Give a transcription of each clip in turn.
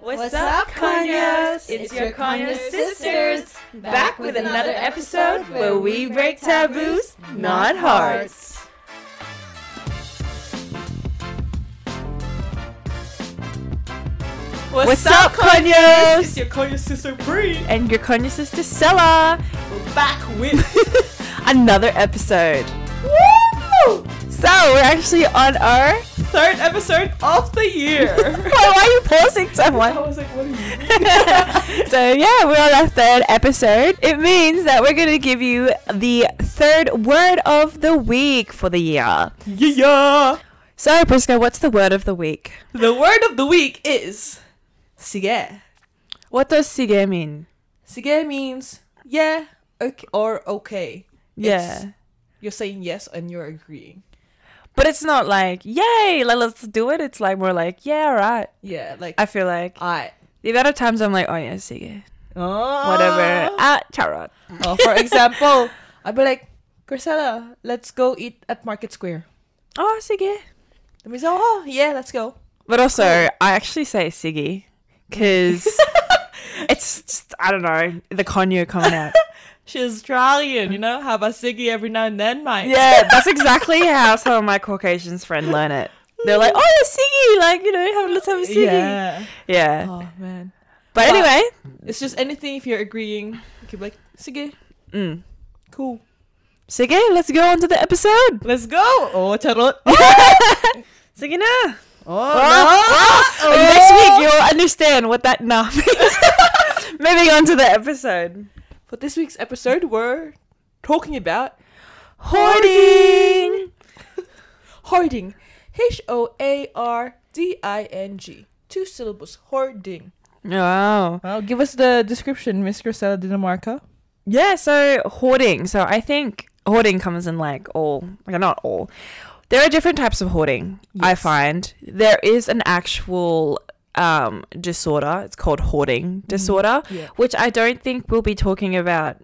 What's, up, Conyos? It's your Conyo sisters, back with another episode where we break taboos, not hearts. What's, up, Conyos? It's your Conyo sister Bree. And your Conyo sister Stella. We're back with Another episode. Woo! So we're actually on our. third episode of the year. Why, why are you pausing I someone? was like, what are you? so yeah, we're on our third episode. It means that we're gonna give you the third word of the week for the year. yeah. So Prisca, what's the word of the week? The word of the week is sige. What does sige mean? Sige means yeah, okay, or okay. Yeah. It's- You're saying yes and you're agreeing. But it's not like, yay, like, let's do it. It's like more like, yeah, all right. Yeah, like I feel like I. the other times I'm like, oh yeah, sige. Oh. Whatever. Ah, charot. Oh, for example, I'd be like, Marcella, let's go eat at Market Square. Oh, sige. Let me say, oh yeah, let's go. But also, I actually say sige because it's, just, I don't know, the conyo coming out. She's Australian, you know. Have a ciggy every now and then, mate. Yeah, that's exactly how some of my Caucasians friends learn it. They're like, oh, yeah, Siggy, like, you know, have, let's have a Siggy. Yeah. Yeah. Oh man. But Well- anyway, It's just anything if you're agreeing. You can be like, sige, mm. cool. Siggy, let's go on to the episode. Let's go. Oh, charot. Sige na. Oh, Oh, Next week, you'll understand what that na means. Moving on to the episode. For this week's episode, we're talking about Hoarding. hoarding. H O A R D I N G. Two syllables. Hoarding. Wow. Well, give us the description, Miss Chrisela Denamarca. Yeah, so hoarding. So I think hoarding comes in like all, like not all. There are different types of hoarding, I find. There is an actual um, disorder. It's called hoarding disorder, Yeah. which I don't think we'll be talking about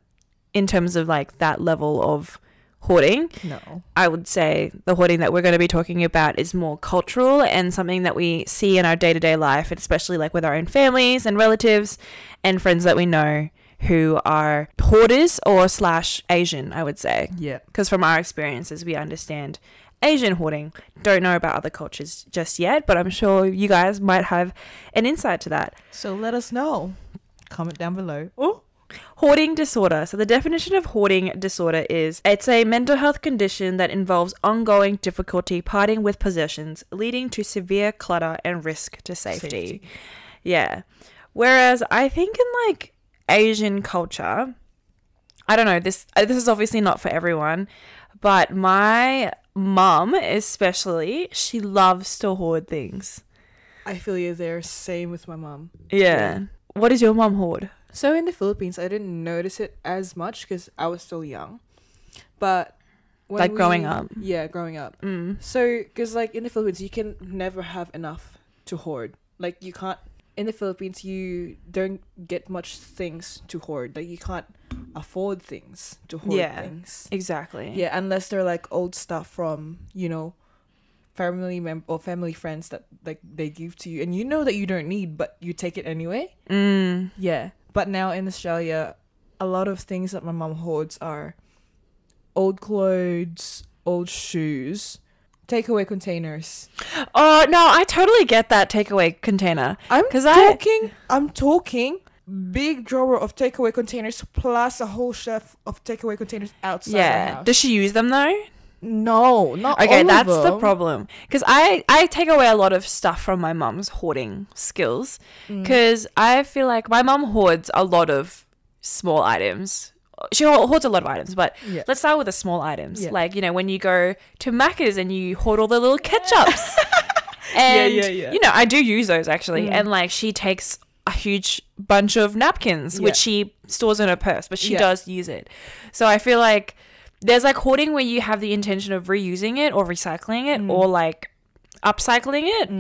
in terms of like that level of hoarding. No. I would say the hoarding that we're going to be talking about is more cultural and something that we see in our day to day life, especially like with our own families and relatives and friends that we know who are hoarders or slash Asian, I would say. Yeah. Because from our experiences, we understand Asian hoarding. Don't know about other cultures just yet, but I'm sure you guys might have an insight to that. So let us know. Comment down below. Oh. Hoarding disorder. So, the definition of hoarding disorder is it's a mental health condition that involves ongoing difficulty parting with possessions, leading to severe clutter and risk to safety. Yeah. Whereas I think in like Asian culture, I don't know, this uh, this is obviously not for everyone, but my mum especially, she loves to hoard things. I feel you there. Same with my mom. Yeah. What does your mum hoard? So in the Philippines, I didn't notice it as much because I was still young. But when Like growing up? yeah, growing up. Mm. So because like in the Philippines, you can never have enough to hoard. Like you can't in the Philippines, you don't get much things to hoard. Like you can't afford things to hoard Yeah. things. Exactly. Yeah, unless they're like old stuff from you know family mem or family friends that like they give to you, and you know that you don't need, but you take it anyway. Mm. Yeah, but now in Australia, a lot of things that my mom hoards are old clothes, old shoes, takeaway containers. Oh no, I totally get that takeaway container. I'm talking. I'm talking. Big drawer of takeaway containers plus a whole shelf of takeaway containers outside Yeah. Does she use them though? no, not Okay, that's the problem. Because I I take away a lot of stuff from my mum's hoarding skills. Mm. Because I feel like my mum hoards a lot of small items. She hoards a lot of items, but Yeah. let's start with the small items. Yeah. Like you know when you go to Macca's and you hoard all the little ketchups. and yeah, you know I do use those actually, Mm. and like she takes a huge bunch of napkins, which she stores in her purse, but she does use it. So I feel like there's like hoarding where you have the intention of reusing it or recycling it Mm. or like upcycling it.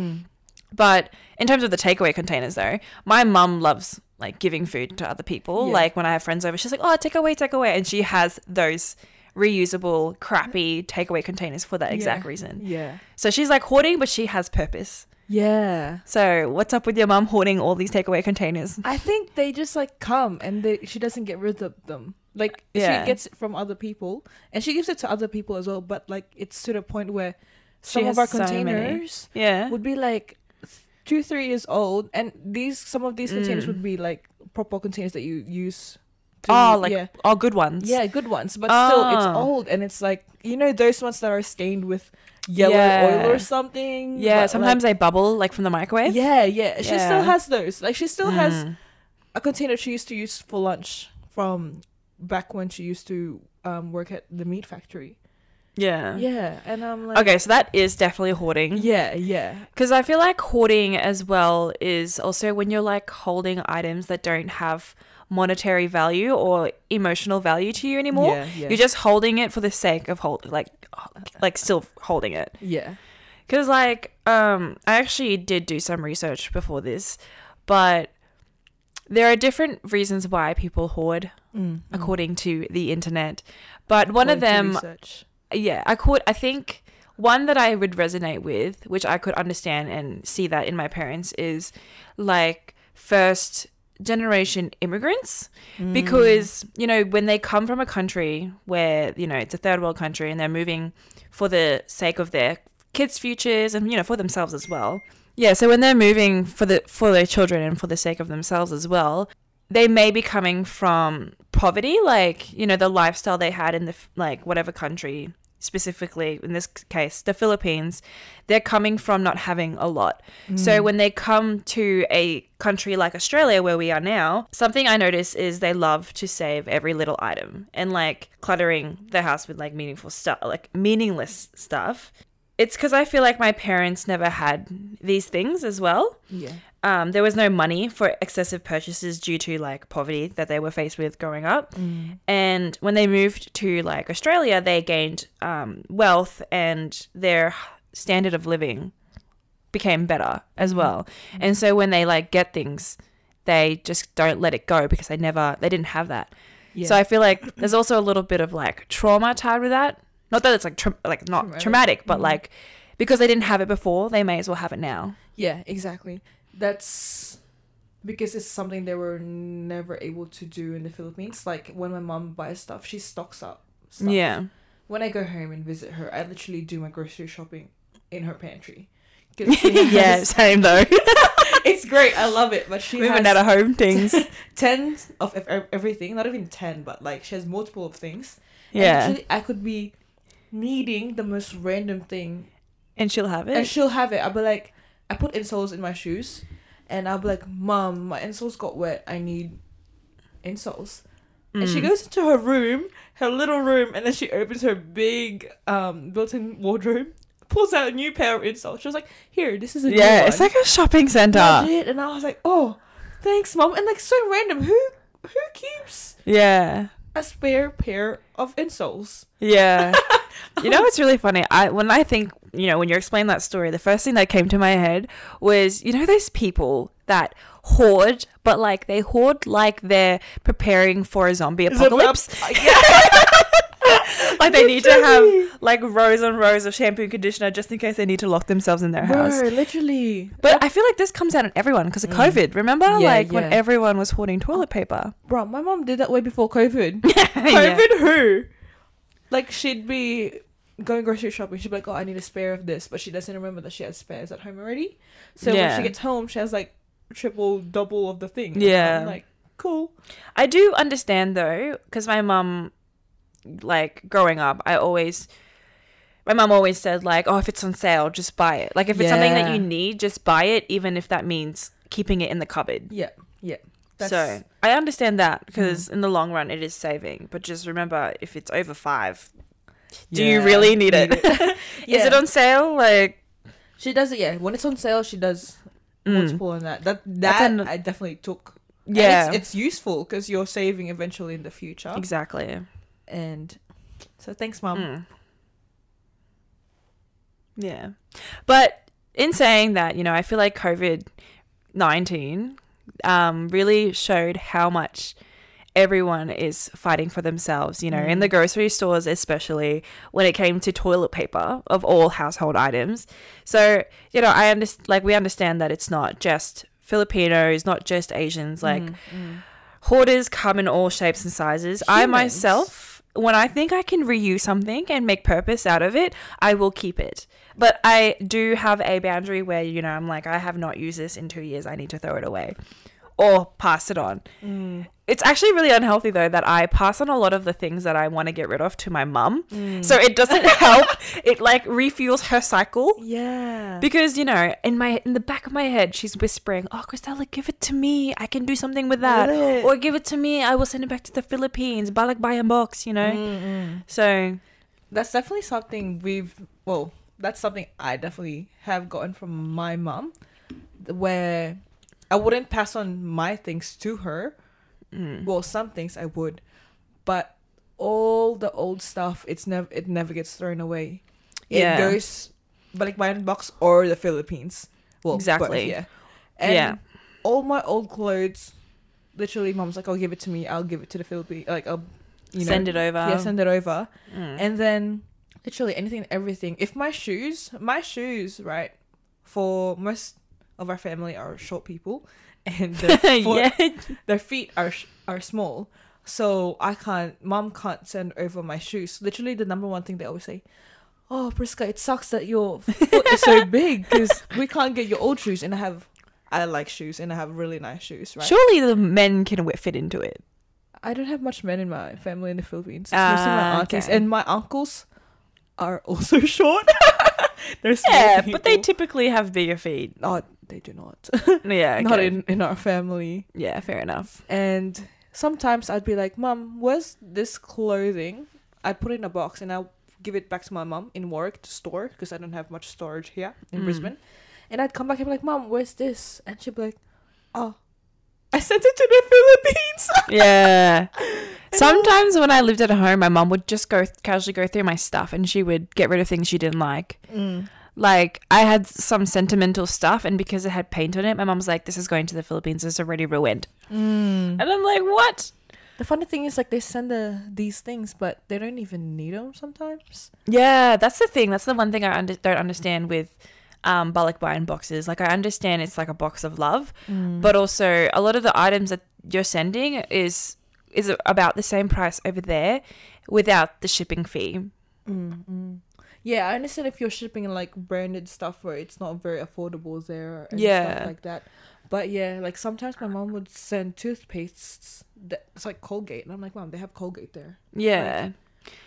But in terms of the takeaway containers, though, my mum loves like giving food to other people. Yeah. Like when I have friends over, she's like, "Oh, take away, take away," and she has those reusable, crappy takeaway containers for that exact Yeah. reason. Yeah. So she's like hoarding, but she has purpose. Yeah. So, what's up with your mum hoarding all these takeaway containers? I think they just like come and they she doesn't get rid of them. Like Yeah. she gets it from other people and she gives it to other people as well. But like it's to the point where some She of our so many. containers Yeah. would be like two, three years old, and these some of these containers Mm. would be like proper containers that you use. To, Oh, like yeah, all good ones. yeah, good ones. But still, it's Ah. old, and it's like you know those ones that are stained with yellow Yeah. oil or something. Yeah. but, Sometimes like, they bubble like from the microwave. yeah, yeah. She Yeah. still has those. Like she still has Mm. a container she used to use for lunch from back when she used to um, work at the meat factory. Yeah. Yeah, and I'm like, Okay, so that is definitely hoarding. yeah, yeah, Because I feel like hoarding as well is also when you're like holding items that don't have monetary value or emotional value to you anymore. yeah, yeah, You're just holding it for the sake of hold, like, like still holding it. yeah. Because like, um, I actually did do some research before this, but there are different reasons why people hoard Mm, according to the internet. But one of According them research. Yeah, I could. I think one that I would resonate with, which I could understand and see that in my parents, is like first generation immigrants Mm. because you know when they come from a country where you know it's a third world country and they're moving for the sake of their kids' futures and you know for themselves as well. Yeah, so when they're moving for the for their children and for the sake of themselves as well, they may be coming from poverty, like you know the lifestyle they had in the like whatever country specifically in this case the Philippines. They're coming from not having a lot. Mm. So when they come to a country like Australia where we are now, something I notice is they love to save every little item and like cluttering the house with like meaningful stuff, like meaningless stuff. It's because I feel like my parents never had these things as well. yeah, Um, there was no money for excessive purchases due to like poverty that they were faced with growing up. Mm. And when they moved to like Australia, they gained um, wealth and their standard of living became better as well. And so when they like get things, they just don't let it go because they never they didn't have that. yeah. So I feel like there's also a little bit of like trauma tied with that. Not that it's like tra- like not Traumatic. traumatic, but Mhm. like because they didn't have it before, they may as well have it now. Yeah, exactly. That's because it's something they were never able to do in the Philippines. Like when my mom buys stuff, she stocks up. Stuff. Yeah. When I go home and visit her, I literally do my grocery shopping in her pantry. she yeah, has- same though. it's great. I love it. But she has out of home things. ten of everything. Not even ten, but like she has multiple of things. And Yeah. literally, I could be needing the most random thing And she'll have it. and she'll have it. I'll be like, I put insoles in my shoes, and I'll be like, Mom, my insoles got wet. I need insoles. And she Mm. goes into her room, her little room, and then she opens her big um built-in wardrobe, pulls out a new pair of insoles. She was like, "Here, this is a new yeah, one." it's like a shopping center. Legit. And I was like, "Oh, thanks, Mom." And like so random. Who who keeps Yeah. a spare pair of insoles? Yeah. you know what's really funny? I when I think, you know, when you explain that story, the first thing that came to my head was, you know, those people that hoard, but like they hoard like they're preparing for a zombie apocalypse. like they need to have like rows and rows of shampoo and conditioner just in case they need to lock themselves in their house. Bro, literally. But I feel like this comes out in everyone because of Mm. COVID. Remember, Yeah, like when everyone was hoarding toilet paper. Bro, my mom did that way before COVID. Yeah. COVID who? Like she'd be going grocery shopping, she'd be like, Oh, I need a spare of this, but she doesn't remember that she has spares at home already. So when she gets home, she has like triple, double of the thing. Yeah. Like, cool. I do understand though, because my mum, like growing up, I always, my mum always said like, oh, if it's on sale, just buy it. Like if it's something that you need, just buy it, even if that means keeping it in the cupboard. Yeah, yeah. so I understand that because mm-hmm. in the long run, it is saving. But just remember, if it's over five, do you really need it? need Is Yeah. it on sale? Like, She does it, yeah. When it's on sale, she does mm, multiple on that. That that an- I definitely took. Yeah, it's, it's useful because you're saving eventually in the future. exactly. And so thanks, mom. Mm. Yeah. But in saying that, you know, I feel like COVID 19 um, really showed how much everyone is fighting for themselves, you know, in the mm. grocery stores, especially when it came to toilet paper of all household items. So, you know, I understand, like, we understand that it's not just Filipinos, not just Asians, like, mm, mm. hoarders come in all shapes and sizes. I myself, when I think I can reuse something and make purpose out of it, I will keep it. But I do have a boundary where, you know, I'm like, I have not used this in two years. I need to throw it away or pass it on. Mm. It's actually really unhealthy though that I pass on a lot of the things that I want to get rid of to my mum. Mm. So it doesn't help. it like refuels her cycle. Yeah. Because you know, in my in the back of my head, she's whispering, "Oh, Christella, give it to me. I can do something with that. Or give it to me. I will send it back to the Philippines. Balikbayan box." You know. Mm-mm. So That's definitely something we've. Well, that's something I definitely have gotten from my mum where I wouldn't pass on my things to her. mm, Well, some things I would, but all the old stuff, it's never it never gets thrown away. Yeah. It goes bayan box or the Philippines. Well, both, Exactly. yeah. And Yeah. all my old clothes, literally, mom's like, "I'll give it to me. I'll give it to the Philippines. Like, I'll you know, send it over. yeah, send it over." Mm. And then literally anything everything. If my shoes, my shoes, right, for most of our family are short people, and their, foot, yeah. their feet are sh- are small, so I can't. Mom can't send over my shoes. Literally, the number one thing they always say. Oh, Prisca, it sucks that your foot is so big because we can't get your old shoes. And I have, I like shoes and I have really nice shoes, right? Surely the men can fit into it. I don't have much men in my family in the Philippines. It's mostly my Ah, aunties okay. and my uncles are also short. They're small Yeah, but they typically have bigger feet. no, they do not. Yeah. Not in in our family. Yeah, fair enough. And sometimes I'd be like, "Mom, where's this clothing?" I'd put it in a box and I'll give it back to my mom in Warwick to store because I don't have much storage here in Mm. Brisbane. And I'd come back and be like, "Mom, where's this?" And she'd be like, "Oh, I sent it to the Philippines." Yeah. Sometimes when I lived at home, my mom would just go casually go through my stuff and she would get rid of things she didn't like. Mm. Like I had some sentimental stuff, and because it had paint on it, my mum's like, "This is going to the Philippines. It's already ruined." Mm. And I'm like, "What?" The funny thing is, like, they send the these things, but they don't even need them sometimes. Yeah, that's the thing. That's the one thing I under- don't understand with um, buying boxes. Like I understand it's like a box of love, but also a lot of the items that you're sending is is about the same price over there without the shipping fee. Mm. Yeah, I understand if you're shipping like branded stuff where it's not very affordable there and Yeah. stuff like that. But yeah, like sometimes my mom would send toothpastes that it's like Colgate, and I'm like, mom, they have Colgate there. Yeah.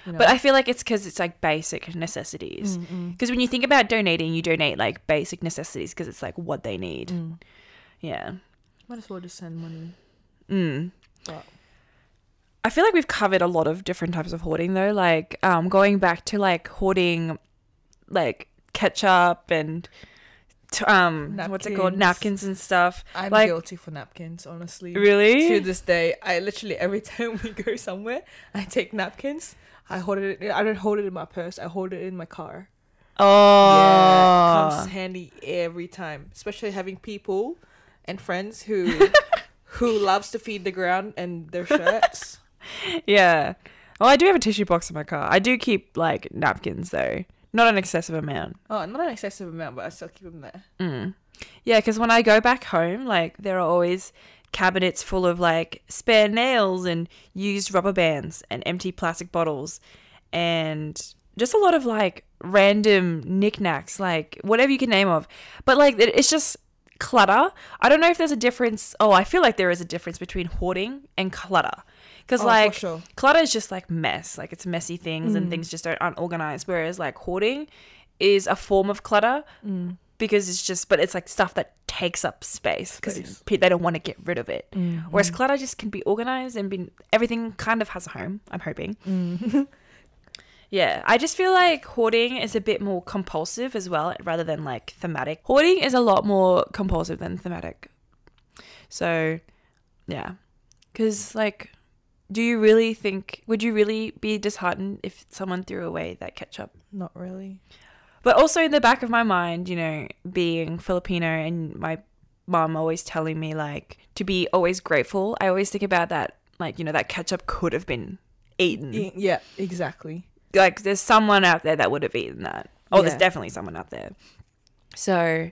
You know? But I feel like it's because it's like basic necessities. Because when you think about donating, you donate like basic necessities because it's like what they need. mm. Yeah. might as well just send money. Mm. But I feel like we've covered a lot of different types of hoarding though. Like um, going back to like hoarding, like ketchup and t- um, what's it called, Napkins. napkins and stuff. I'm Like- guilty for napkins, honestly. Really? To this day, I literally every time we go somewhere, I take napkins. I hold it. I don't hold it in my purse. I hold it in my car. Oh. Yeah, comes handy every time, especially having people and friends who who loves to feed the ground and their shirts. Yeah. Well, I do have a tissue box in my car. I do keep like napkins though, not an excessive amount. oh, not an excessive amount, but I still keep them there. Mm. Yeah, because when I go back home, like there are always cabinets full of like spare nails and used rubber bands and empty plastic bottles and just a lot of like random knickknacks, like whatever you can name of. But like it's just clutter. I don't know if there's a difference. Oh, I feel like there is a difference between hoarding and clutter. Because Oh, like sure. clutter is just like mess, like it's messy things and Mm. things just don't aren't organized. Whereas like hoarding is a form of clutter Mm. because it's just but it's like stuff that takes up space because they don't want to get rid of it Mm. whereas clutter just can be organized and be everything kind of has a home i'm hoping Mm. yeah i just feel like hoarding is a bit more compulsive as well rather than like thematic hoarding is a lot more compulsive than thematic so yeah because like do you really think would you really be disheartened if someone threw away that ketchup Not really. but also in the back of my mind, you know, being Filipino and my mom always telling me like to be always grateful. I always think about that like you know that ketchup could have been eaten. Yeah, exactly. Like there's someone out there that would have eaten that. Oh, there's definitely someone out there. So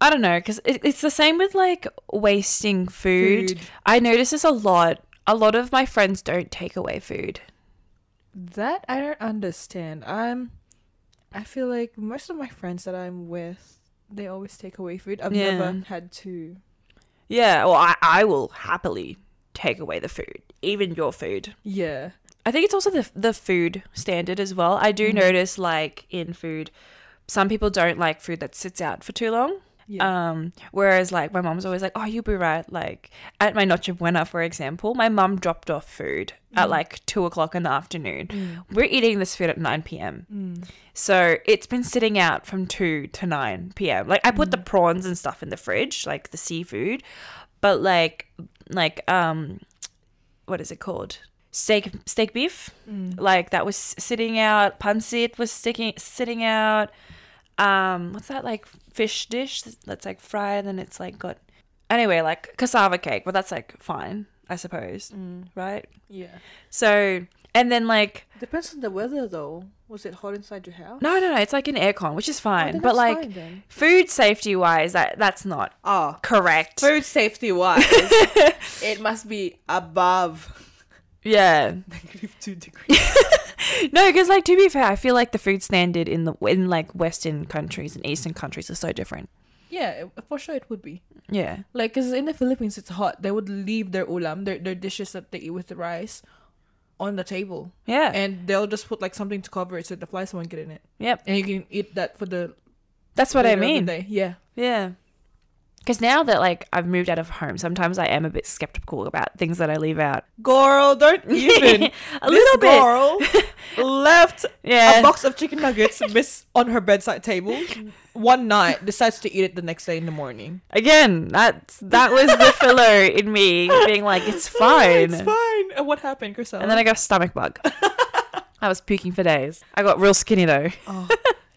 I don't know because it, it's the same with like wasting food. Food. I notice this a lot. A lot of my friends don't take away food. That I don't understand. I'm. I feel like most of my friends that I'm with, they always take away food. I've Yeah. never had to. Yeah, well, I, I will happily take away the food, even your food. Yeah. I think it's also the the food standard as well. I do Mhm. notice like in food, some people don't like food that sits out for too long. Yeah. Um, whereas like my mom's always like, "Oh, you'll be right." Like at my Noche Buena, for example, my mum dropped off food at Mm. like two o'clock in the afternoon. Mm. We're eating this food at nine p.m. Mm. So it's been sitting out from 2 to 9 p.m. Like I put the Mm. prawns and stuff in the fridge, like the seafood, but like like um what is it called? Steak steak beef. Mm. Like that was sitting out, pancit was sticking sitting out. Um what's that like fish dish that's like fried and then it's like got Anyway, like cassava cake, but that's like fine, I suppose, Mm. right? Yeah. So, and then like Depends on the weather, though. Was it hot inside your house? no, no, no, it's like an aircon, which is Oh, fine. then but like fine food safety wise that that's not Oh, correct food safety wise, it must be above yeah negative two degrees. no because like to be fair i feel like the food standard in the in like western countries and eastern countries are so different yeah, for sure it would be. yeah Like, cause in the Philippines it's hot. They would leave their ulam, their their dishes that they eat with the rice, on the table, yeah and they'll just put like something to cover it so the flies won't get in it, yep and you can eat that for the. that's what i later of the mean. Yeah. yeah because now that like i've moved out of home sometimes i am a bit skeptical about things that i leave out Girl, don't even. a little bit girl left yeah a box of chicken nuggets miss on her bedside table one night. Decides to eat it the next day in the morning. again that's that was the filler in me being like it's fine it's fine. And what happened, Chriselle? and then i got a stomach bug i was puking for days i got real skinny though Oh,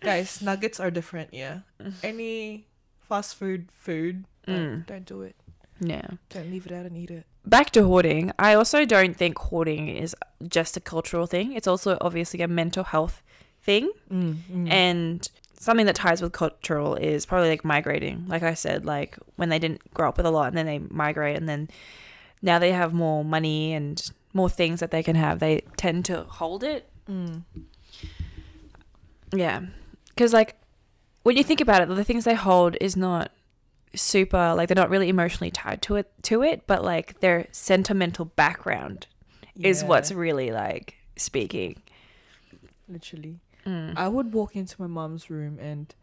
guys, nuggets are different. Yeah. Any fast food food, don't, Mm. don't do it. yeah Don't leave it out and eat it. back to hoarding, I also don't think hoarding is just a cultural thing. It's also obviously a mental health thing. Mm, And something that ties with cultural is probably like migrating. Like I said, like when they didn't grow up with a lot and then they migrate and then now they have more money and more things that they can have, they tend to hold it. mm. Yeah. Because like when you think about it, the things they hold is not super like they're not really emotionally tied to it to it, but like their sentimental background is what's really like speaking. literally. Mm. I would walk into my mom's room and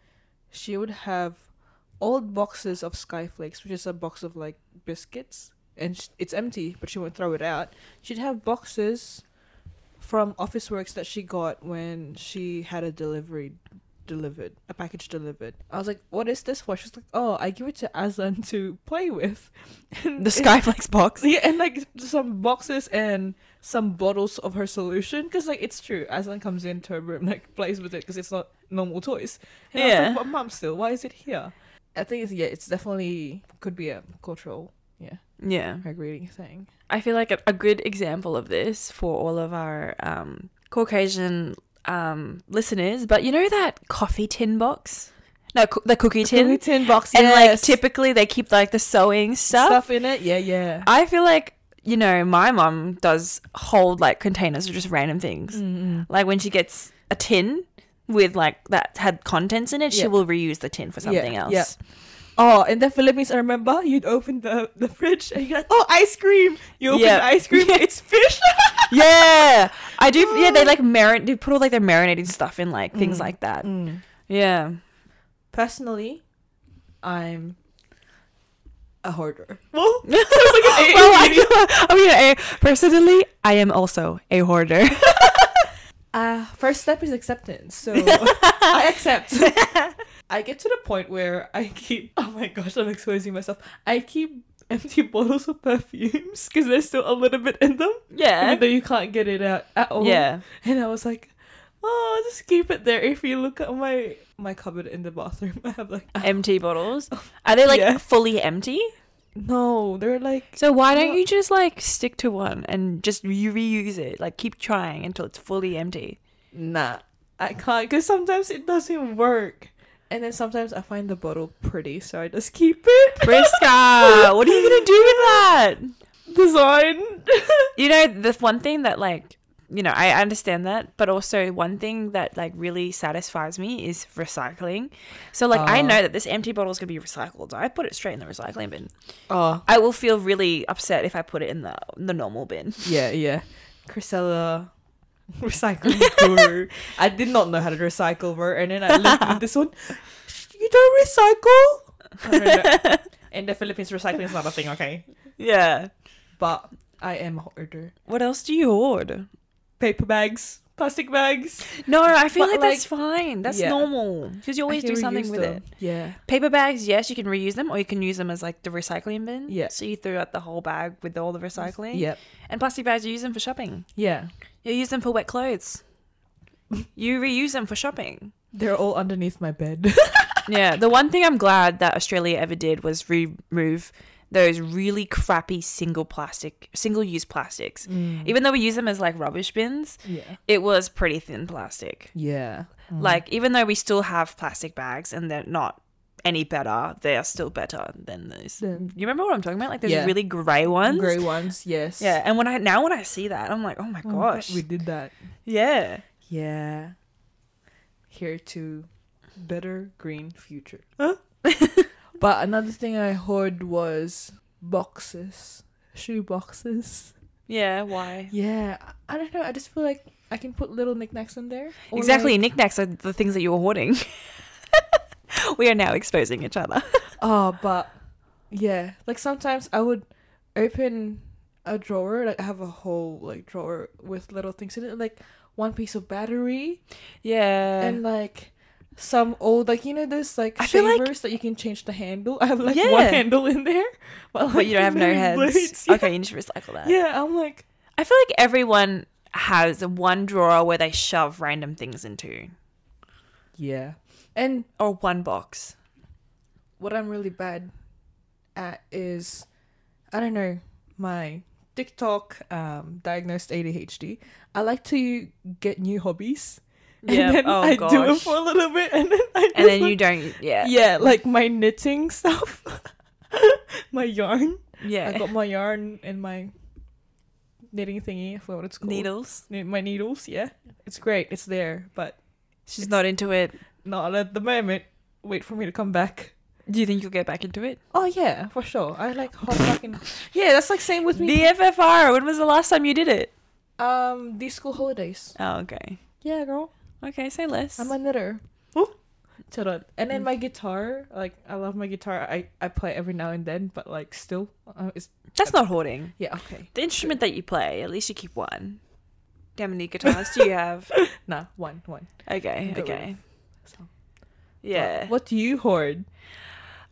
she would have old boxes of Skyflakes, which is a box of like biscuits, and sh- it's empty, but she won't throw it out. She'd have boxes from Officeworks that she got when she had a delivery delivered, a package delivered. I was like, "What is this for?" She's like, "Oh, I give it to Aslan to play with." And The Skyflakes box. yeah, and like some boxes and some bottles of her solution because like it's true. Aslan comes into her room like plays with it because it's not normal toys. And I was Yeah. like, but mom, still, why is it here? I think it's yeah, it's definitely could be a cultural yeah Yeah. migrating thing. I feel like a, a good example of this for all of our um, Caucasian um, listeners, but you know that coffee tin box? No, coo- the cookie tin. Cookie tin box, and like typically they keep like the sewing stuff. stuff in it. Yeah, yeah. I feel like you know my mom does hold like containers of just random things. Mm-mm. Like when she gets a tin with like that had contents in it, she will reuse the tin for Yeah, something else. yeah. Oh, in the Philippines, I remember you'd open the, the fridge and you're like, oh, ice cream. You open Yeah. the ice cream, it's fish. yeah, I do. Yeah, they like marinate. They put all like their marinating stuff in like things Mm. like that. Mm. Yeah. Personally, I'm a hoarder. Well, like well, I, I mean, I, personally, I am also a hoarder. uh, first step is acceptance. So I accept. I get to the point where I keep. Oh my gosh, I'm exposing myself. I keep empty bottles of perfumes because there's still a little bit in them, yeah. even though you can't get it out at all. Yeah. And I was like, oh, just keep it there. If you look at my my cupboard in the bathroom, I have like Empty bottles. Oh, Are they like Yeah. fully empty? No, they're like So why don't you just like stick to one and just you reuse it? Like keep trying until it's fully empty. nah. I can't because sometimes it doesn't work, and then sometimes I find the bottle pretty, so I just keep it. Prisca, what are you gonna do with that? Design. You know, the one thing that like you know, I understand that, but also one thing that like really satisfies me is recycling. So like I Oh. know that this empty bottle is gonna be recycled. So I put it straight in the recycling bin. Oh I will feel really upset if I put it in the the normal bin. yeah, yeah. Chrisela, recycling guru. I did not know how to recycle her, and then I looked at this one. You don't recycle? In the Philippines, recycling is not a thing. Okay, Yeah. but I am a hoarder. What else do you hoard? Paper bags, plastic bags. No, I feel But, like, that's fine. That's yeah. normal because you always do something with them. it. Yeah. Paper bags, yes, you can reuse them, or you can use them as like the recycling bin. Yeah. So you throw out the whole bag with all the recycling. Yep. And plastic bags, you use them for shopping. Yeah. You use them for wet clothes. you reuse them for shopping. They're all underneath my bed. Yeah. The one thing I'm glad that Australia ever did was remove those really crappy single plastic, single use plastics. Mm. Even though we use them as like rubbish bins, yeah. it was pretty thin plastic. Yeah. Mm. Like even though we still have plastic bags and they're not any better, they are still better than those. Then You remember what I'm talking about? Like those Yeah. really grey ones. grey ones, yes. Yeah, and when I now when I see that, I'm like, oh my Oh, gosh. we did that. yeah. Yeah. Here to better green future. Huh? but another thing I heard was boxes, shoe boxes. Yeah. Why? Yeah, I don't know. I just feel like I can put little knickknacks in there. Exactly. like- Knickknacks are the things that you're hoarding. we are now exposing each other. Oh, but yeah, like sometimes I would open a drawer. Like I have a whole like drawer with little things in it, like one piece of battery Yeah. and like some old like you know those like I feel like- shavers that you can change the handle. I have like Yeah. one handle in there, but, but you don't have no hands. blades. Yeah. Okay, you need to recycle that. Yeah, I'm like I feel like everyone has one drawer where they shove random things into, yeah, and or one box. what I'm really bad at is I don't know my TikTok um diagnosed ADHD. I like to get new hobbies. Yep. And then Oh, I do it for a little bit and then I And then just, you don't. Yeah. Yeah, like my knitting stuff. my yarn. Yeah. I got my yarn and my knitting thingy, I forgot what it's called. Needles. My needles, yeah. It's great. It's there, but She's not into it. not at the moment. Wait for me to come back. Do you think you'll get back into it? Oh yeah, for sure. I like hot fucking Yeah, that's like same with me. The FFR. When was the last time you did it? Um, these school holidays. Oh, okay. Yeah, girl. Okay, say less. I'm a knitter. Shut up. And then my guitar, like I love my guitar. I I play every now and then, but like still, uh, it's That's not hoarding. yeah okay. The instrument that you play, at least you keep one. How many guitars do you have? Nah, one one. Okay, Good okay. So. Yeah. What, what do you hoard?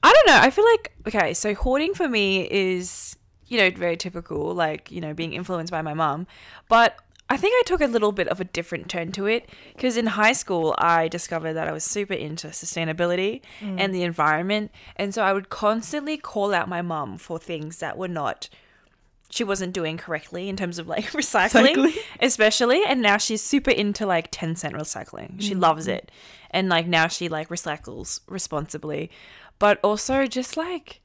I don't know. I feel like okay, so hoarding for me is you know very typical, like you know being influenced by my mum, but I think I took a little bit of a different turn to it because in high school I discovered that I was super into sustainability mm. and the environment, and so I would constantly call out my mum for things that were not she wasn't doing correctly in terms of like recycling, Recycling. especially and now she's super into like 10 cent recycling. She mm. loves it. And like now she like recycles responsibly. But also just like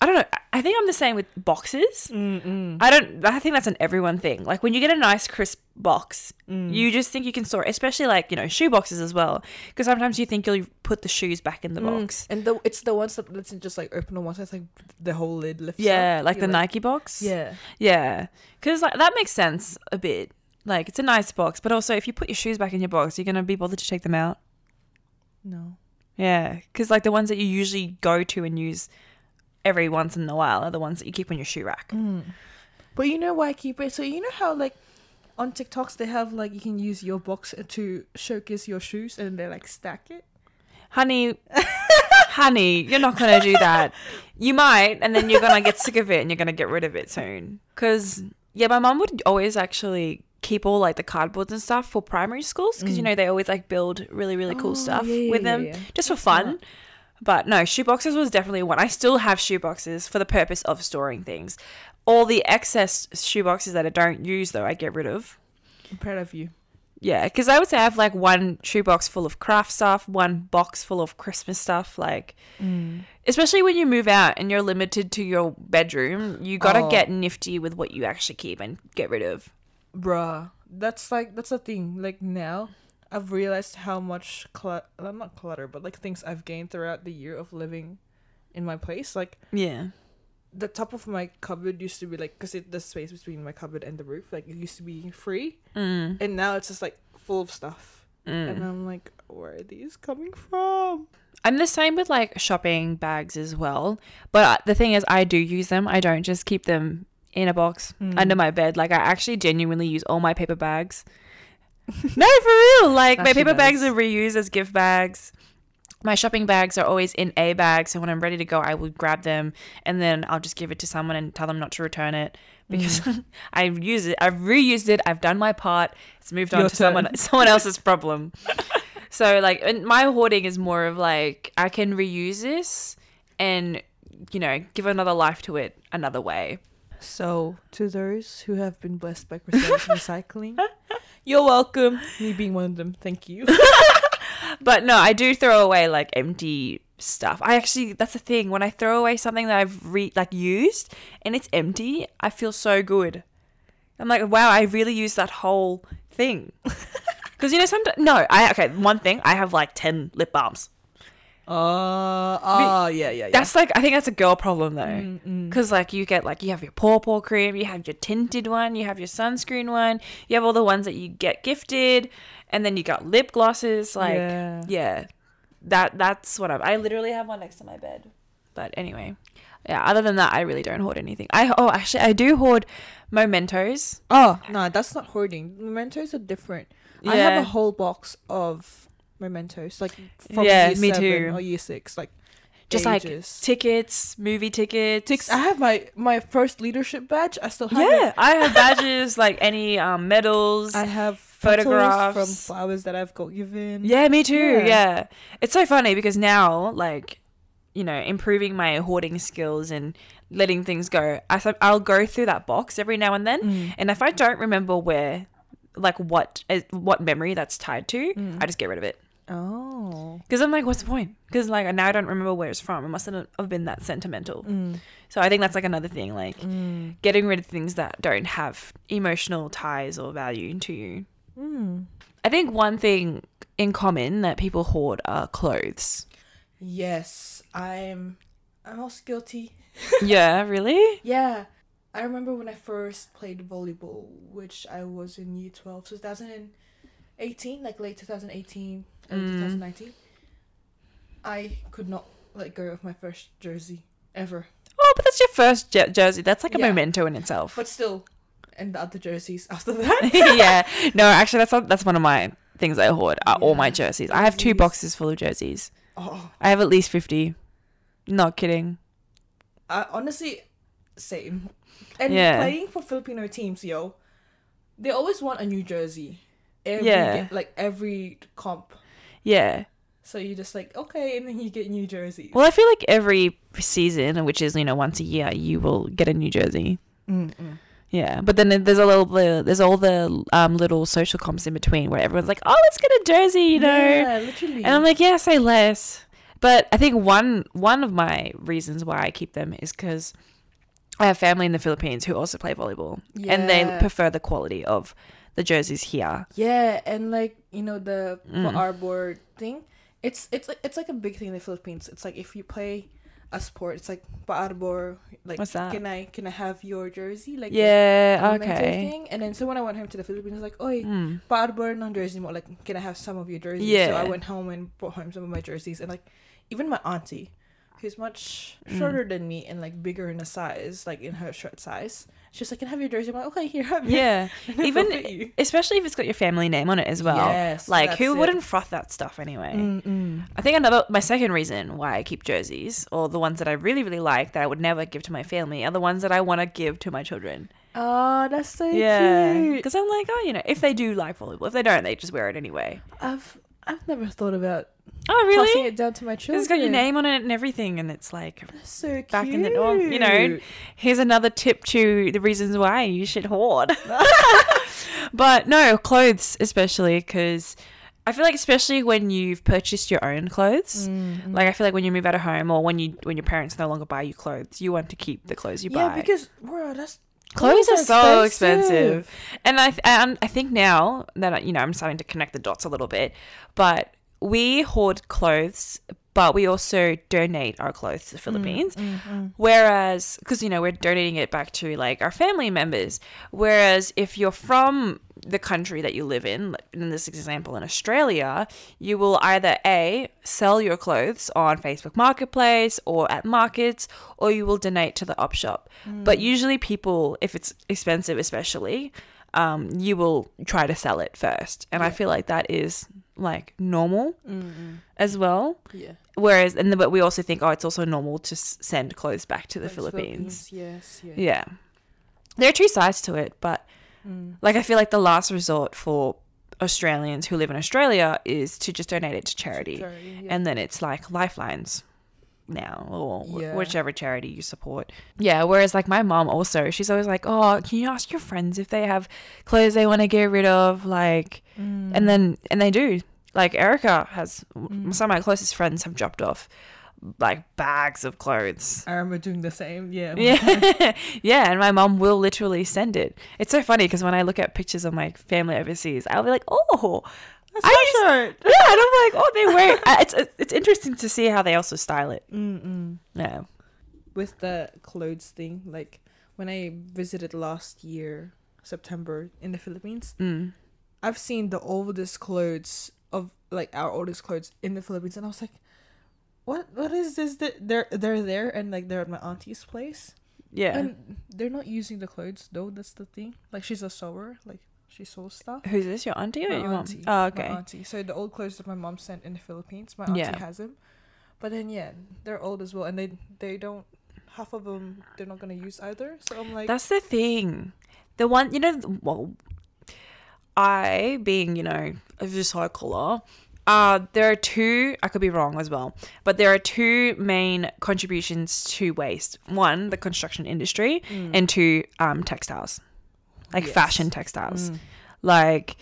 i don't know I- think i'm the same with boxes i don't i think that's an everyone thing like when you get a nice crisp box mm. you just think you can store especially like you know shoe boxes as well because sometimes you think you'll put the shoes back in the mm. box And the it's the ones that doesn't just like open on one side. It's like the whole lid lifts. Up. Yeah up. like You're the nike box Yeah. Yeah, because like that makes sense a bit. Like it's a nice box, but also if you put your shoes back in your box, you're gonna be bothered to take them out. No. Yeah, because like the ones that you usually go to and use every once in a while are the ones that you keep on your shoe rack. Hmm. But you know why I keep it? So you know how like on TikToks they have like you can use your box to showcase your shoes and they like stack it. Honey, honey, you're not gonna do that. You might, and then you're gonna get sick of it and you're gonna get rid of it soon. Because yeah, my mom would always actually keep all like the cardboards and stuff for primary schools because you mm. know they always like build really really cool Oh, stuff yeah, yeah, with them yeah. just for fun. But no, shoeboxes was definitely one. I still have shoeboxes for the purpose of storing things. All the excess shoeboxes that I don't use, though, I get rid of. I'm proud of you. Yeah, because I would say I have like one shoebox full of craft stuff, one box full of Christmas stuff. Like, mm. especially when you move out and you're limited to your bedroom, you gotta Oh. get nifty with what you actually keep and get rid of. Bruh, that's like that's the thing. Like now, I've realized how much clutter, not clutter, but like things I've gained throughout the year of living in my place. Like Yeah. the top of my cupboard used to be like, cause the space between my cupboard and the roof, like it used to be free, Mm. and now it's just like full of stuff, and Mm. I'm like, where are these coming from? I'm the same with like shopping bags as well. But uh, the thing is, I do use them. I don't just keep them in a box Mm. under my bed. Like, I actually genuinely use all my paper bags. no, for real. Like, my paper bags are reused as gift bags. My shopping bags are always in a bag. So when I'm ready to go, I will grab them and then I'll just give it to someone and tell them not to return it because I've used it. I've reused it. I've done my part. It's moved on Your to someone, someone else's problem. So like and my hoarding is more of like I can reuse this and you know give another life to it another way. So to those who have been blessed by recycling, you're welcome. Me being one of them, thank you. But no, I do throw away like empty stuff. I actually that's the thing when I throw away something that I've re like used and it's empty, I feel so good. I'm like, wow, I really used that whole thing. Because you know, sometimes no, I okay. One thing, I have like ten lip balms. Uh, oh, yeah, yeah, yeah. That's like I think that's a girl problem though. Mm, mm. Because like you get like you have your paw paw cream, you have your tinted one, you have your sunscreen one, you have all the ones that you get gifted, and then you got lip glosses. Like yeah, Yeah. that that's what I'm. I literally have one next to my bed. But anyway, yeah. Other than that, I really don't hoard anything. I oh actually I do hoard mementos. Oh, no, that's not hoarding. Mementos are different. I Yeah. have a whole box of mementos, like from Yeah, year me seven too. or year six, like Just ages. like tickets, movie tickets. Ticks. I have my my first leadership badge. I still have yeah, it. I have badges like any um, medals. I have photographs from flowers that I've got given. Yeah, me too. Yeah. Yeah. It's so funny because now, like, you know, improving my hoarding skills and letting things go, I, I'll go through that box every now and then. Mm. And if I don't remember where, like, what uh, what memory that's tied to, Mm. I just get rid of it. Oh. Because I'm like, what's the point? Because, like, now I don't remember where it's from. It mustn't have been that sentimental. Mm. So I think that's, like, another thing. Like, Mm. getting rid of things that don't have emotional ties or value to you. Mm. I think one thing in common that people hoard are clothes. Yes, I'm. I'm also guilty. yeah, really? Yeah, I remember when I first played volleyball, which I was in year 12, 2018, like late 2018, Mm. 2019. I could not let go of my first jersey ever. Oh, but that's your first je- jersey. That's like a Yeah. memento in itself. But still, and the other jerseys after that. yeah. No, actually, that's not, that's one of my things I hoard. Are all my Yeah, jerseys. I have two boxes full of jerseys. Oh, I have at least fifty. Not kidding. I honestly, same. And Yeah. playing for Filipino teams, yo, they always want a new jersey. Every, Yeah. like every comp. Yeah. So you're just like, okay, and then you get new jerseys. Well, I feel like every season, which is you know once a year, you will get a new jersey. Mm-mm. Yeah, but then there's a little there's all the um little social comps in between where everyone's like, oh, let's get a jersey, you know. Yeah, literally. And I'm like, yeah, say less. But I think one one of my reasons why I keep them is because I have family in the Philippines who also play volleyball, and they prefer the quality of the jerseys here. yeah, and like you know the Mm. arbor thing, it's it's it's like a big thing in the Philippines. It's like if you play a sport, it's like paarbor. Like, What's that? can I can I have your jersey? Like Yeah. Okay. Thing. And then so when I went home to the Philippines, I was like, oh, Mm. paarbor ng jersey mo. Like, can I have some of your jerseys? Yeah. So I went home and brought home some of my jerseys, and like even my auntie, who's much Mm. shorter than me and like bigger in a size, like in her shirt size. She's like, "Can I have your jersey?" I'm like, "Okay, here, have it." Yeah. Even especially if it's got your family name on it as well. Yes, like who it. wouldn't froth that stuff anyway? Mm-mm. I think another my second reason why I keep jerseys, or the ones that I really really like that I would never give to my family, are the ones that I want to give to my children. Oh, that's so yeah, cute. because I'm like, oh, you know, if they do like volleyball, if they don't, they just wear it anyway. I've I've never thought about Oh, really? it down to my children. It's got your name on it and everything, and it's like That's so cute. back in the well, you know, here's another tip to the reasons why you should hoard. but no, clothes especially because I feel like especially when you've purchased your own clothes. Mm, Like I feel like when you move out of home or when you when your parents no longer buy you clothes, you want to keep the clothes you yeah, buy. Yeah, because bro, that's clothes are so are expensive, and I th- and I think now that you know I'm starting to connect the dots a little bit, but we hoard clothes, but we also donate our clothes Mm, to the mm, Philippines. Mm, mm. Whereas, because you know we're donating it back to like our family members. Whereas if you're from the country that you live in, in this example in Australia, you will either a sell your clothes on Facebook Marketplace or at markets, or you will donate to the op shop. But usually, people, if it's expensive, especially. Um, you will try to sell it first, and I feel like that is like normal as well. Yeah. Whereas, and then, but we also think, oh, it's also normal to s- send clothes back to the Like Philippines. Yes, yes. Yeah. There are two sides to it, but like I feel like the last resort for Australians who live in Australia is to just donate it to charity. Sorry, yeah. And then it's like lifelines now or Yeah. whichever charity you support. Yeah, whereas like my mom also, she's always like, "Oh, can you ask your friends if they have clothes they want to get rid of?" Like Mm. and then and they do. Like Erica has some of my closest friends have dropped off like bags of clothes. I remember doing the same. Yeah. Yeah, yeah, and my mom will literally send it. It's so funny because when I look at pictures of my family overseas, I'll be like, "Oh, I shirt. yeah," and I'm like, "Oh, they wear." It's it's interesting to see how they also style it. Mm-mm. Yeah, With the clothes thing, like when I visited last year, September in the Philippines, mm. I've seen the oldest clothes of like our oldest clothes in the Philippines, and I was like, "What? What is this? That they're they're there, and like they're at my auntie's place, yeah. and they're not using the clothes though. That's the thing. Like she's a sewer, like she sews stuff. Who's this? Your auntie or My your mom? auntie, Oh, My okay. auntie. So the old clothes that my mom sent in the Philippines, my auntie Yeah. has them. But then yeah, they're old as well, and they they don't. Half of them they're not gonna use either. So I'm like, That's the thing. The one, you know, well, I being, you know, a recycler, uh, there are two, I could be wrong as well, but there are two main contributions to waste. One, the construction industry, and two, um, textiles, like Yes. fashion textiles. Like,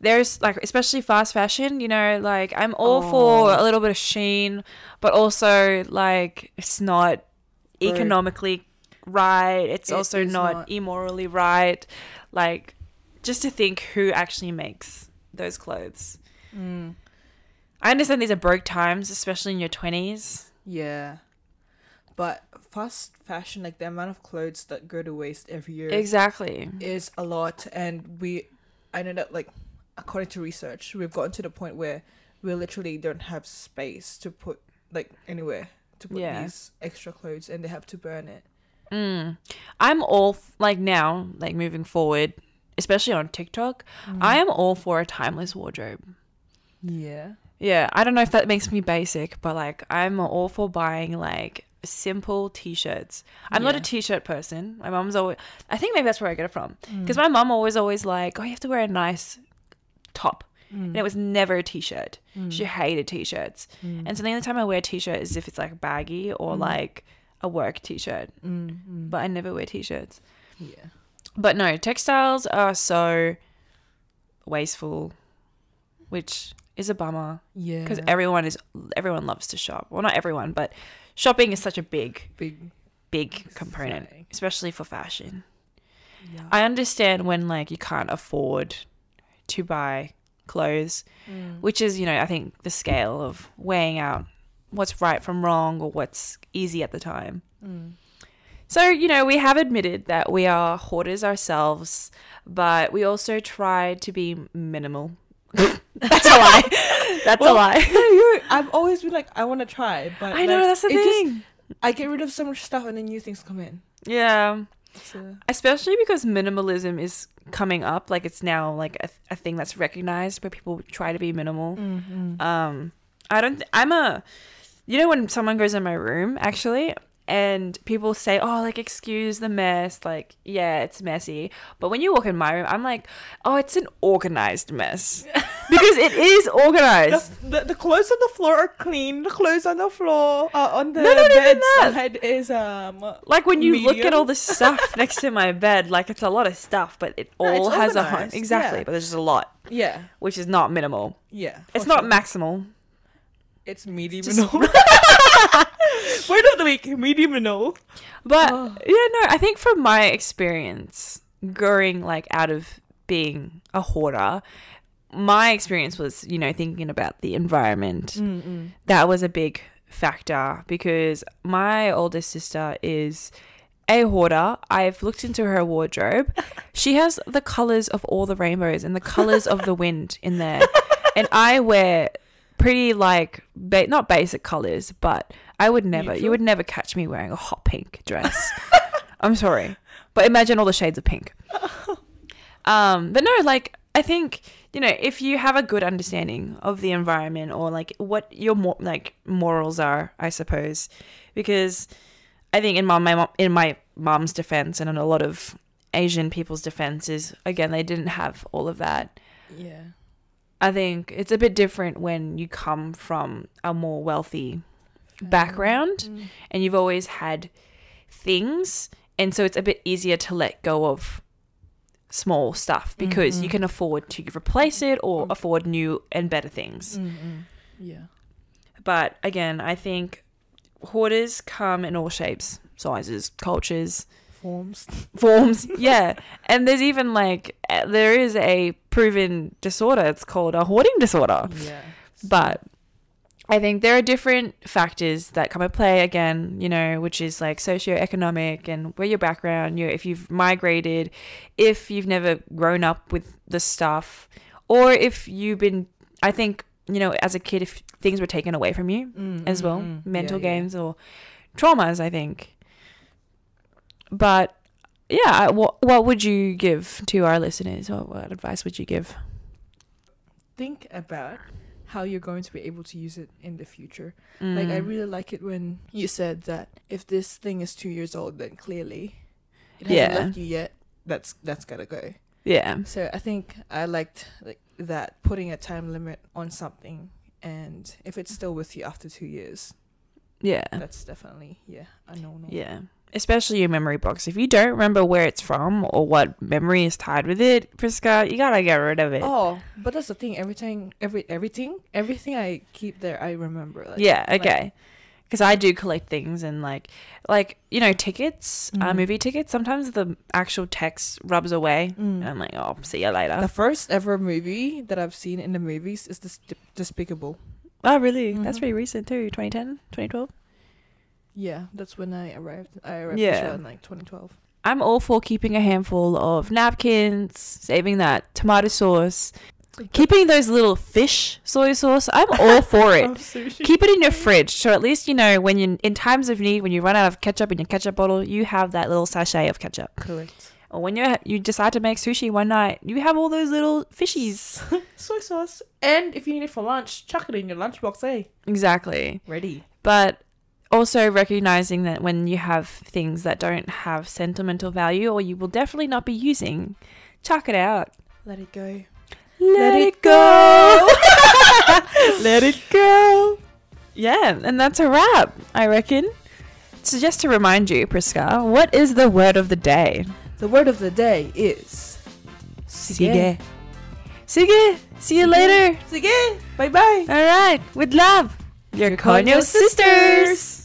there's like, especially fast fashion, you know, like I'm all for a little bit of Shein, but also like it's not Right. economically right. It's It also not, not. immorally right. Like, just to think who actually makes those clothes. mm, I understand these are broke times, especially in your 20s. yeah. But fast fashion, like the amount of clothes that go to waste every year, Exactly. is a lot, and we, I know that like, according to research, we've gotten to the point where we literally don't have space to put like anywhere to put Yeah. these extra clothes, and they have to burn it. Mm. I'm all f- like now, like moving forward, especially on TikTok, I am all for a timeless wardrobe. Yeah. Yeah, I don't know if that makes me basic, but like I'm all for buying like simple t-shirts. I'm not a Yeah. t-shirt person. My mom's always I think maybe that's where I get it from. Mm. Because my mom always always like, "Oh, you have to wear a nice top." And it was never a t-shirt. She hated t-shirts. And so the only time I wear a t-shirt is if it's like baggy or like a work t-shirt. Mm, But I never wear t-shirts. Yeah. But no, textiles are so wasteful, which is a bummer Yeah. because everyone is everyone loves to shop. Well, not everyone, but shopping is such a big, big. big component, Thing. especially for fashion. Yeah. I understand when like you can't afford to buy clothes, Mm. which is you know I think the scale of weighing out what's right from wrong or what's easy at the time. Mm. So, you know, we have admitted that we are hoarders ourselves, but we also try to be minimal. That's a lie. That's a lie. no, you. I've always been like, I want to try, but I know, that's the it just- thing. I get rid of so much stuff, and then new things come in. yeah. Especially because minimalism is coming up. Like, it's now like a, a thing that's recognized where people try to be minimal. mm-hmm. Um, I don't, th- I'm a, you know, when someone goes in my room, actually, and people say, "Oh, like excuse the mess." Like, yeah, it's messy. But when you walk in my room, I'm like, "Oh, it's an organized mess." because it is organized. the, the clothes on the floor are clean. The clothes on the floor, uh, on the No, even bed side is um. Like when you look at all the stuff next to my bed, like it's a lot of stuff, but it No, all has a home. Exactly, yeah. but there's just a lot, Yeah, which is not minimal. yeah. It's for not maximal. It's medium. Just- no. Word of the week: medium and no. But Oh. yeah, no, I think from my experience growing like out of being a hoarder, my experience was, you know, thinking about the environment. Mm-mm. That was a big factor because my oldest sister is a hoarder. I've looked into her wardrobe. She has the colors of all the rainbows and the colors of the wind in there. And I wear pretty like ba- not basic colors, but I would never you would never catch me wearing a hot pink dress. I'm sorry. But imagine all the shades of pink. Um, but no, like I think you know if you have a good understanding of the environment or like what your more like morals are, I suppose, because I think in my, my mom, in my mom's defense and in a lot of Asian people's defense is again they didn't have all of that. Yeah. I think it's a bit different when you come from a more wealthy background Mm. and you've always had things and so it's a bit easier to let go of small stuff because you Mhm. can afford to replace it or afford new and better things Mm-mm. Yeah. but again i think hoarders come in all shapes sizes cultures Forms. forms yeah and there's even like there is a proven disorder it's called a hoarding disorder Yeah. but I think there are different factors that come into play again, you know, which is like socioeconomic and where your background, you if you've migrated, if you've never grown up with the stuff, or if you've been I think, you know, as a kid if things were taken away from you Mm, as mm, well, mm. mental Yeah, yeah. games or traumas, I think. But yeah, what what would you give to our listeners? What, what advice would you give? Think about how you're going to be able to use it in the future. Like I Mm. really like it when you said that if this thing is two years old, then clearly it hasn't Yeah. left you yet. That's that's gotta go. yeah. So I think I liked like that putting a time limit on something, and if it's still with you after two years, Yeah. that's definitely yeah a no no. Yeah. Especially your memory box. If you don't remember where it's from or what memory is tied with it, Prisca, you gotta get rid of it. Oh, but that's the thing. Everything, every everything, everything I keep there, I remember. Like, yeah, okay. Because I do collect things and like, like you know, tickets, uh, Mhm. movie tickets. Sometimes the actual text rubs away, Mm. and I'm like, oh, see you later. The first ever movie that I've seen in the movies is this Despicable. oh, really? That's Mhm. pretty recent too. 2010, 2012. Yeah, that's when I arrived. I arrived Yeah. in like 2012. I'm all for keeping a handful of napkins, saving that tomato sauce, keeping those little fish soy sauce. I'm all for it. Keep it in your fridge, so at least you know when you in times of need, when you run out of ketchup in your ketchup bottle, you have that little sachet of ketchup. Correct. Or when you you decide to make sushi one night, you have all those little fishies. Soy sauce. And if you need it for lunch, chuck it in your lunchbox, eh? Exactly. Ready. But also recognizing that when you have things that don't have sentimental value or you will definitely not be using, chuck it out. Let it go. Let, it it go. Let it go. Yeah, and that's a wrap, I reckon. So just to remind you, Prisca, what is the word of the day? The word of the day is Sige. Sige. See you later. Sige. Bye bye. All right. With love, your Conyo sisters. sisters.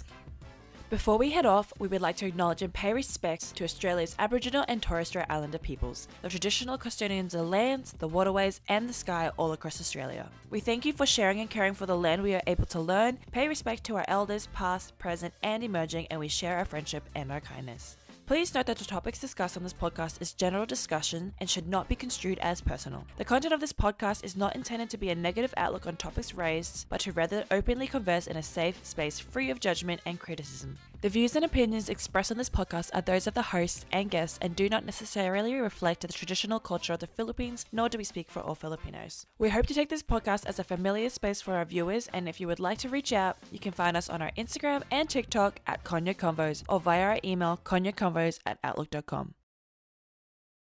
Before we head off, we would like to acknowledge and pay respects to Australia's Aboriginal and Torres Strait Islander peoples, the traditional custodians of the lands, the waterways, and the sky all across Australia. We thank you for sharing and caring for the land we are able to learn, pay respect to our elders, past, present, and emerging, and we share our friendship and our kindness. Please note that the topics discussed on this podcast is general discussion and should not be construed as personal. The content of this podcast is not intended to be a negative outlook on topics raised, but to rather openly converse in a safe space free of judgment and criticism. The views and opinions expressed on this podcast are those of the hosts and guests and do not necessarily reflect the traditional culture of the Philippines, nor do we speak for all Filipinos. We hope to take this podcast as a familiar space for our viewers, and if you would like to reach out, you can find us on our Instagram and TikTok at Conyo Convos or via our email conyoconvos at outlook.com.